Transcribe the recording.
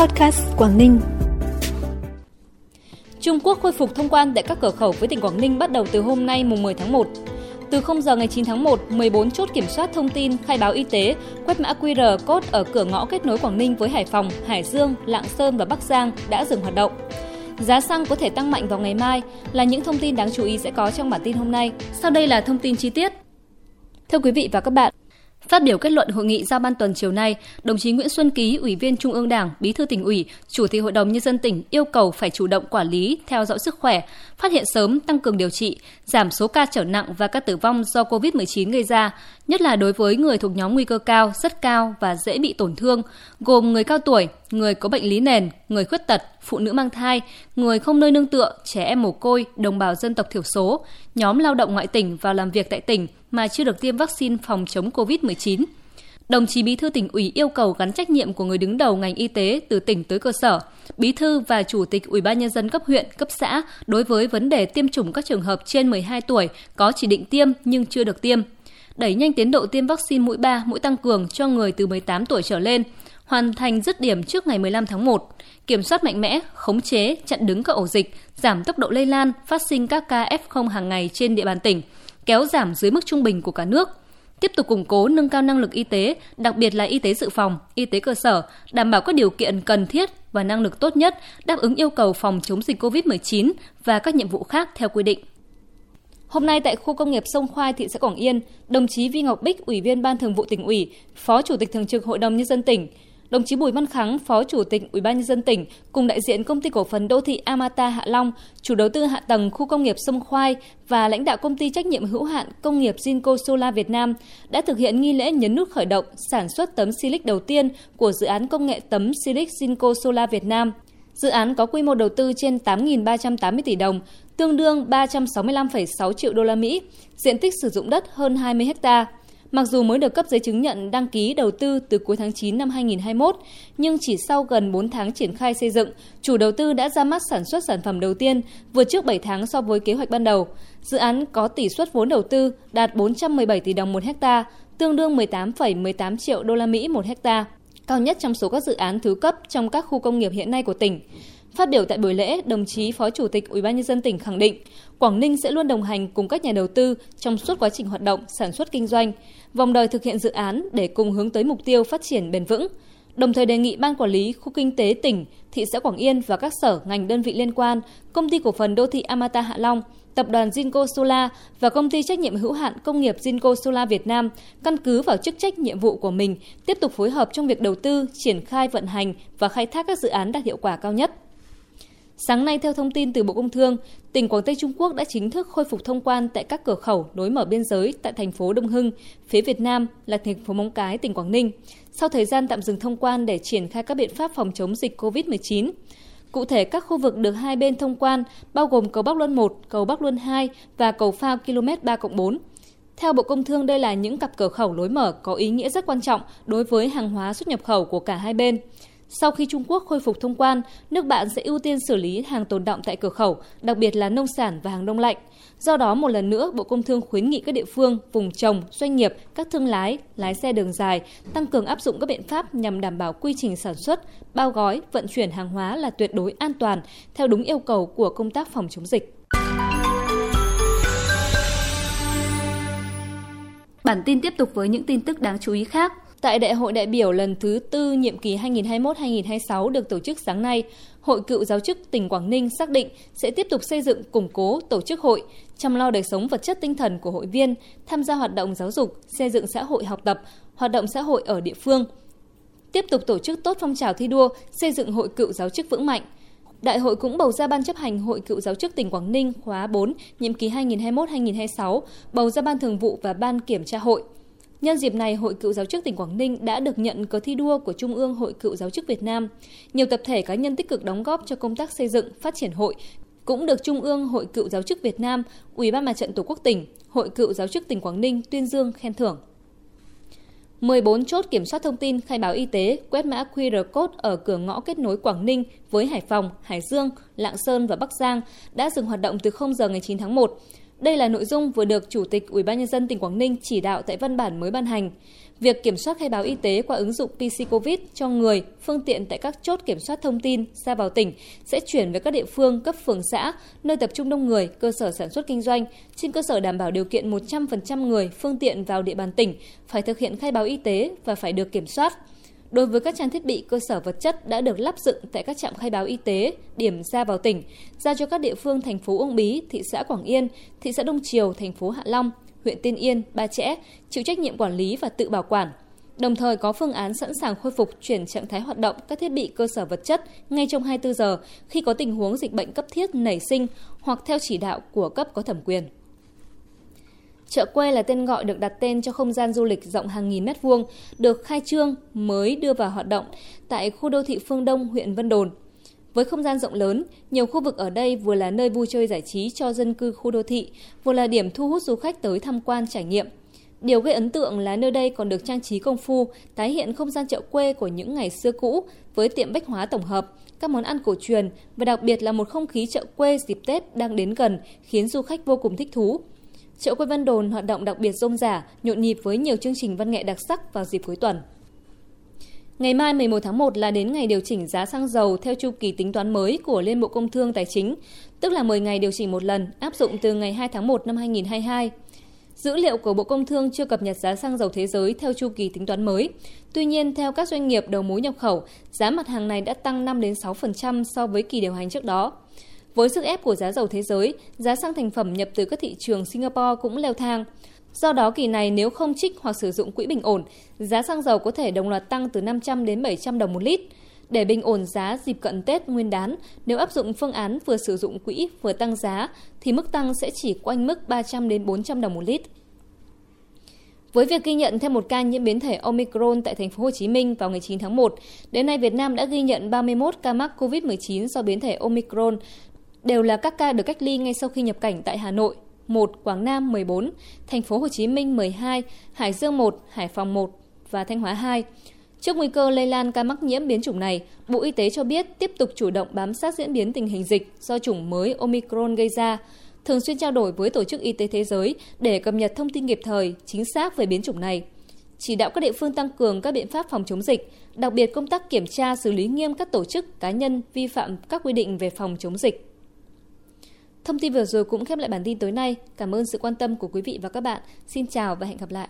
Podcast Quảng Ninh. Trung Quốc khôi phục thông quan tại các cửa khẩu với tỉnh Quảng Ninh bắt đầu từ hôm nay mùng 10 tháng 1. Từ 0 giờ ngày 9 tháng 1, 14 chốt kiểm soát thông tin, khai báo y tế, quét mã QR code ở cửa ngõ kết nối Quảng Ninh với Hải Phòng, Hải Dương, Lạng Sơn và Bắc Giang đã dừng hoạt động. Giá xăng có thể tăng mạnh vào ngày mai là những thông tin đáng chú ý sẽ có trong bản tin hôm nay. Sau đây là thông tin chi tiết. Thưa quý vị và các bạn, Phát biểu kết luận hội nghị giao ban tuần chiều nay, đồng chí Nguyễn Xuân Ký, Ủy viên Trung ương Đảng, Bí thư tỉnh ủy, Chủ tịch Hội đồng nhân dân tỉnh yêu cầu phải chủ động quản lý, theo dõi sức khỏe, phát hiện sớm, tăng cường điều trị, giảm số ca trở nặng và các tử vong do COVID-19 gây ra, nhất là đối với người thuộc nhóm nguy cơ cao, rất cao và dễ bị tổn thương, gồm người cao tuổi, người có bệnh lý nền, người khuyết tật, phụ nữ mang thai, người không nơi nương tựa, trẻ em mồ côi, đồng bào dân tộc thiểu số, nhóm lao động ngoại tỉnh vào làm việc tại tỉnh mà chưa được tiêm vaccine phòng chống COVID-19. Đồng chí Bí thư tỉnh ủy yêu cầu gắn trách nhiệm của người đứng đầu ngành y tế từ tỉnh tới cơ sở, Bí thư và Chủ tịch Ủy ban nhân dân cấp huyện, cấp xã đối với vấn đề tiêm chủng các trường hợp trên 12 tuổi có chỉ định tiêm nhưng chưa được tiêm. Đẩy nhanh tiến độ tiêm vaccine mũi 3, mũi tăng cường cho người từ 18 tuổi trở lên, hoàn thành dứt điểm trước ngày 15 tháng 1, kiểm soát mạnh mẽ, khống chế, chặn đứng các ổ dịch, giảm tốc độ lây lan, phát sinh các ca F0 hàng ngày trên địa bàn tỉnh, kéo giảm dưới mức trung bình của cả nước. Tiếp tục củng cố nâng cao năng lực y tế, đặc biệt là y tế dự phòng, y tế cơ sở, đảm bảo các điều kiện cần thiết và năng lực tốt nhất đáp ứng yêu cầu phòng chống dịch COVID-19 và các nhiệm vụ khác theo quy định. Hôm nay tại khu công nghiệp Sông Khoai, thị xã Quảng Yên, đồng chí Vi Ngọc Bích, Ủy viên Ban Thường vụ tỉnh ủy, Phó Chủ tịch Thường trực Hội đồng nhân dân tỉnh, Đồng chí Bùi Văn Kháng, Phó Chủ tịch Ủy ban nhân dân tỉnh cùng đại diện công ty cổ phần đô thị Amata Hạ Long, chủ đầu tư hạ tầng khu công nghiệp Sông Khoai và lãnh đạo công ty trách nhiệm hữu hạn công nghiệp Jinko Solar Việt Nam đã thực hiện nghi lễ nhấn nút khởi động sản xuất tấm silic đầu tiên của dự án công nghệ tấm silic Jinko Solar Việt Nam. Dự án có quy mô đầu tư trên 8.380 tỷ đồng, tương đương 365,6 triệu đô la Mỹ, diện tích sử dụng đất hơn 20 hectare. Mặc dù mới được cấp giấy chứng nhận đăng ký đầu tư từ cuối tháng 9 năm 2021, nhưng chỉ sau gần 4 tháng triển khai xây dựng, chủ đầu tư đã ra mắt sản xuất sản phẩm đầu tiên, vượt trước 7 tháng so với kế hoạch ban đầu. Dự án có tỷ suất vốn đầu tư đạt 417 tỷ đồng một hecta, tương đương 18,18 triệu đô la Mỹ một hecta, cao nhất trong số các dự án thứ cấp trong các khu công nghiệp hiện nay của tỉnh. Phát biểu tại buổi lễ, đồng chí Phó Chủ tịch Ủy ban nhân dân tỉnh khẳng định, Quảng Ninh sẽ luôn đồng hành cùng các nhà đầu tư trong suốt quá trình hoạt động, sản xuất kinh doanh, vòng đời thực hiện dự án để cùng hướng tới mục tiêu phát triển bền vững. Đồng thời đề nghị Ban Quản lý Khu Kinh tế tỉnh, thị xã Quảng Yên và các sở, ngành đơn vị liên quan, Công ty Cổ phần Đô thị Amata Hạ Long, Tập đoàn Jinko Solar và Công ty trách nhiệm hữu hạn công nghiệp Jinko Solar Việt Nam căn cứ vào chức trách nhiệm vụ của mình, tiếp tục phối hợp trong việc đầu tư, triển khai vận hành và khai thác các dự án đạt hiệu quả cao nhất. Sáng nay, theo thông tin từ Bộ Công Thương, tỉnh Quảng Tây Trung Quốc đã chính thức khôi phục thông quan tại các cửa khẩu nối mở biên giới tại thành phố Đông Hưng, phía Việt Nam là thành phố Móng Cái, tỉnh Quảng Ninh, sau thời gian tạm dừng thông quan để triển khai các biện pháp phòng chống dịch COVID-19. Cụ thể, các khu vực được hai bên thông quan bao gồm cầu Bắc Luân 1, cầu Bắc Luân 2 và cầu phao km 3 4. Theo Bộ Công Thương, đây là những cặp cửa khẩu lối mở có ý nghĩa rất quan trọng đối với hàng hóa xuất nhập khẩu của cả hai bên. Sau khi Trung Quốc khôi phục thông quan, nước bạn sẽ ưu tiên xử lý hàng tồn động tại cửa khẩu, đặc biệt là nông sản và hàng đông lạnh. Do đó, một lần nữa, Bộ Công Thương khuyến nghị các địa phương, vùng trồng, doanh nghiệp, các thương lái, lái xe đường dài tăng cường áp dụng các biện pháp nhằm đảm bảo quy trình sản xuất, bao gói, vận chuyển hàng hóa là tuyệt đối an toàn theo đúng yêu cầu của công tác phòng chống dịch. Bản tin tiếp tục với những tin tức đáng chú ý khác. Tại Đại hội đại biểu lần thứ tư nhiệm kỳ 2021-2026 được tổ chức sáng nay, Hội cựu giáo chức tỉnh Quảng Ninh xác định sẽ tiếp tục xây dựng, củng cố, tổ chức hội, chăm lo đời sống vật chất tinh thần của hội viên, tham gia hoạt động giáo dục, xây dựng xã hội học tập, hoạt động xã hội ở địa phương. Tiếp tục tổ chức tốt phong trào thi đua, xây dựng hội cựu giáo chức vững mạnh. Đại hội cũng bầu ra Ban chấp hành Hội cựu giáo chức tỉnh Quảng Ninh khóa 4, nhiệm kỳ 2021-2026, bầu ra Ban thường vụ và Ban kiểm tra hội – Nhân dịp này, Hội Cựu Giáo chức tỉnh Quảng Ninh đã được nhận cờ thi đua của Trung ương Hội Cựu Giáo chức Việt Nam. Nhiều tập thể cá nhân tích cực đóng góp cho công tác xây dựng, phát triển hội cũng được Trung ương Hội Cựu Giáo chức Việt Nam, Ủy ban Mặt trận Tổ quốc tỉnh, Hội Cựu Giáo chức tỉnh Quảng Ninh tuyên dương khen thưởng. 14 chốt kiểm soát thông tin khai báo y tế, quét mã QR code ở cửa ngõ kết nối Quảng Ninh với Hải Phòng, Hải Dương, Lạng Sơn và Bắc Giang đã dừng hoạt động từ 0 giờ ngày 9 tháng 1. Đây là nội dung vừa được Chủ tịch Ủy ban nhân dân tỉnh Quảng Ninh chỉ đạo tại văn bản mới ban hành. Việc kiểm soát khai báo y tế qua ứng dụng PC COVID cho người, phương tiện tại các chốt kiểm soát thông tin ra vào tỉnh sẽ chuyển về các địa phương, cấp phường xã, nơi tập trung đông người, cơ sở sản xuất kinh doanh, trên cơ sở đảm bảo điều kiện 100% người, phương tiện vào địa bàn tỉnh phải thực hiện khai báo y tế và phải được kiểm soát. Đối với các trang thiết bị cơ sở vật chất đã được lắp dựng tại các trạm khai báo y tế, điểm ra vào tỉnh, giao cho các địa phương thành phố Uông Bí, thị xã Quảng Yên, thị xã Đông Triều, thành phố Hạ Long, huyện Tiên Yên, Ba Chẽ chịu trách nhiệm quản lý và tự bảo quản. Đồng thời có phương án sẵn sàng khôi phục chuyển trạng thái hoạt động các thiết bị cơ sở vật chất ngay trong 24 giờ khi có tình huống dịch bệnh cấp thiết nảy sinh hoặc theo chỉ đạo của cấp có thẩm quyền. Chợ quê là tên gọi được đặt tên cho không gian du lịch rộng hàng nghìn mét vuông, được khai trương mới đưa vào hoạt động tại khu đô thị Phương Đông, huyện Vân Đồn. Với không gian rộng lớn, nhiều khu vực ở đây vừa là nơi vui chơi giải trí cho dân cư khu đô thị, vừa là điểm thu hút du khách tới tham quan trải nghiệm. Điều gây ấn tượng là nơi đây còn được trang trí công phu, tái hiện không gian chợ quê của những ngày xưa cũ với tiệm bách hóa tổng hợp, các món ăn cổ truyền và đặc biệt là một không khí chợ quê dịp Tết đang đến gần khiến du khách vô cùng thích thú. Chợ quê Vân Đồn hoạt động đặc biệt rôm rả, nhộn nhịp với nhiều chương trình văn nghệ đặc sắc vào dịp cuối tuần. Ngày mai 11 tháng 1 là đến ngày điều chỉnh giá xăng dầu theo chu kỳ tính toán mới của Liên Bộ Công Thương Tài chính, tức là 10 ngày điều chỉnh một lần, áp dụng từ ngày 2 tháng 1 năm 2022. Dữ liệu của Bộ Công Thương chưa cập nhật giá xăng dầu thế giới theo chu kỳ tính toán mới. Tuy nhiên, theo các doanh nghiệp đầu mối nhập khẩu, giá mặt hàng này đã tăng 5 đến 6% so với kỳ điều hành trước đó. Với sức ép của giá dầu thế giới, giá xăng thành phẩm nhập từ các thị trường Singapore cũng leo thang. Do đó kỳ này nếu không trích hoặc sử dụng quỹ bình ổn, giá xăng dầu có thể đồng loạt tăng từ 500 đến 700 đồng một lít. Để bình ổn giá dịp cận Tết Nguyên đán, nếu áp dụng phương án vừa sử dụng quỹ vừa tăng giá thì mức tăng sẽ chỉ quanh mức 300 đến 400 đồng một lít. Với việc ghi nhận thêm một ca nhiễm biến thể Omicron tại thành phố Hồ Chí Minh vào ngày 9 tháng 1, đến nay Việt Nam đã ghi nhận 31 ca mắc COVID-19 do biến thể Omicron, đều là các ca được cách ly ngay sau khi nhập cảnh tại Hà Nội, 1, Quảng Nam 14, thành phố Hồ Chí Minh 12, Hải Dương 1, Hải Phòng 1 và Thanh Hóa 2. Trước nguy cơ lây lan ca mắc nhiễm biến chủng này, Bộ Y tế cho biết tiếp tục chủ động bám sát diễn biến tình hình dịch do chủng mới Omicron gây ra, thường xuyên trao đổi với Tổ chức Y tế Thế giới để cập nhật thông tin kịp thời, chính xác về biến chủng này. Chỉ đạo các địa phương tăng cường các biện pháp phòng chống dịch, đặc biệt công tác kiểm tra xử lý nghiêm các tổ chức, cá nhân vi phạm các quy định về phòng chống dịch. Thông tin vừa rồi cũng khép lại bản tin tối nay. Cảm ơn sự quan tâm của quý vị và các bạn. Xin chào và hẹn gặp lại.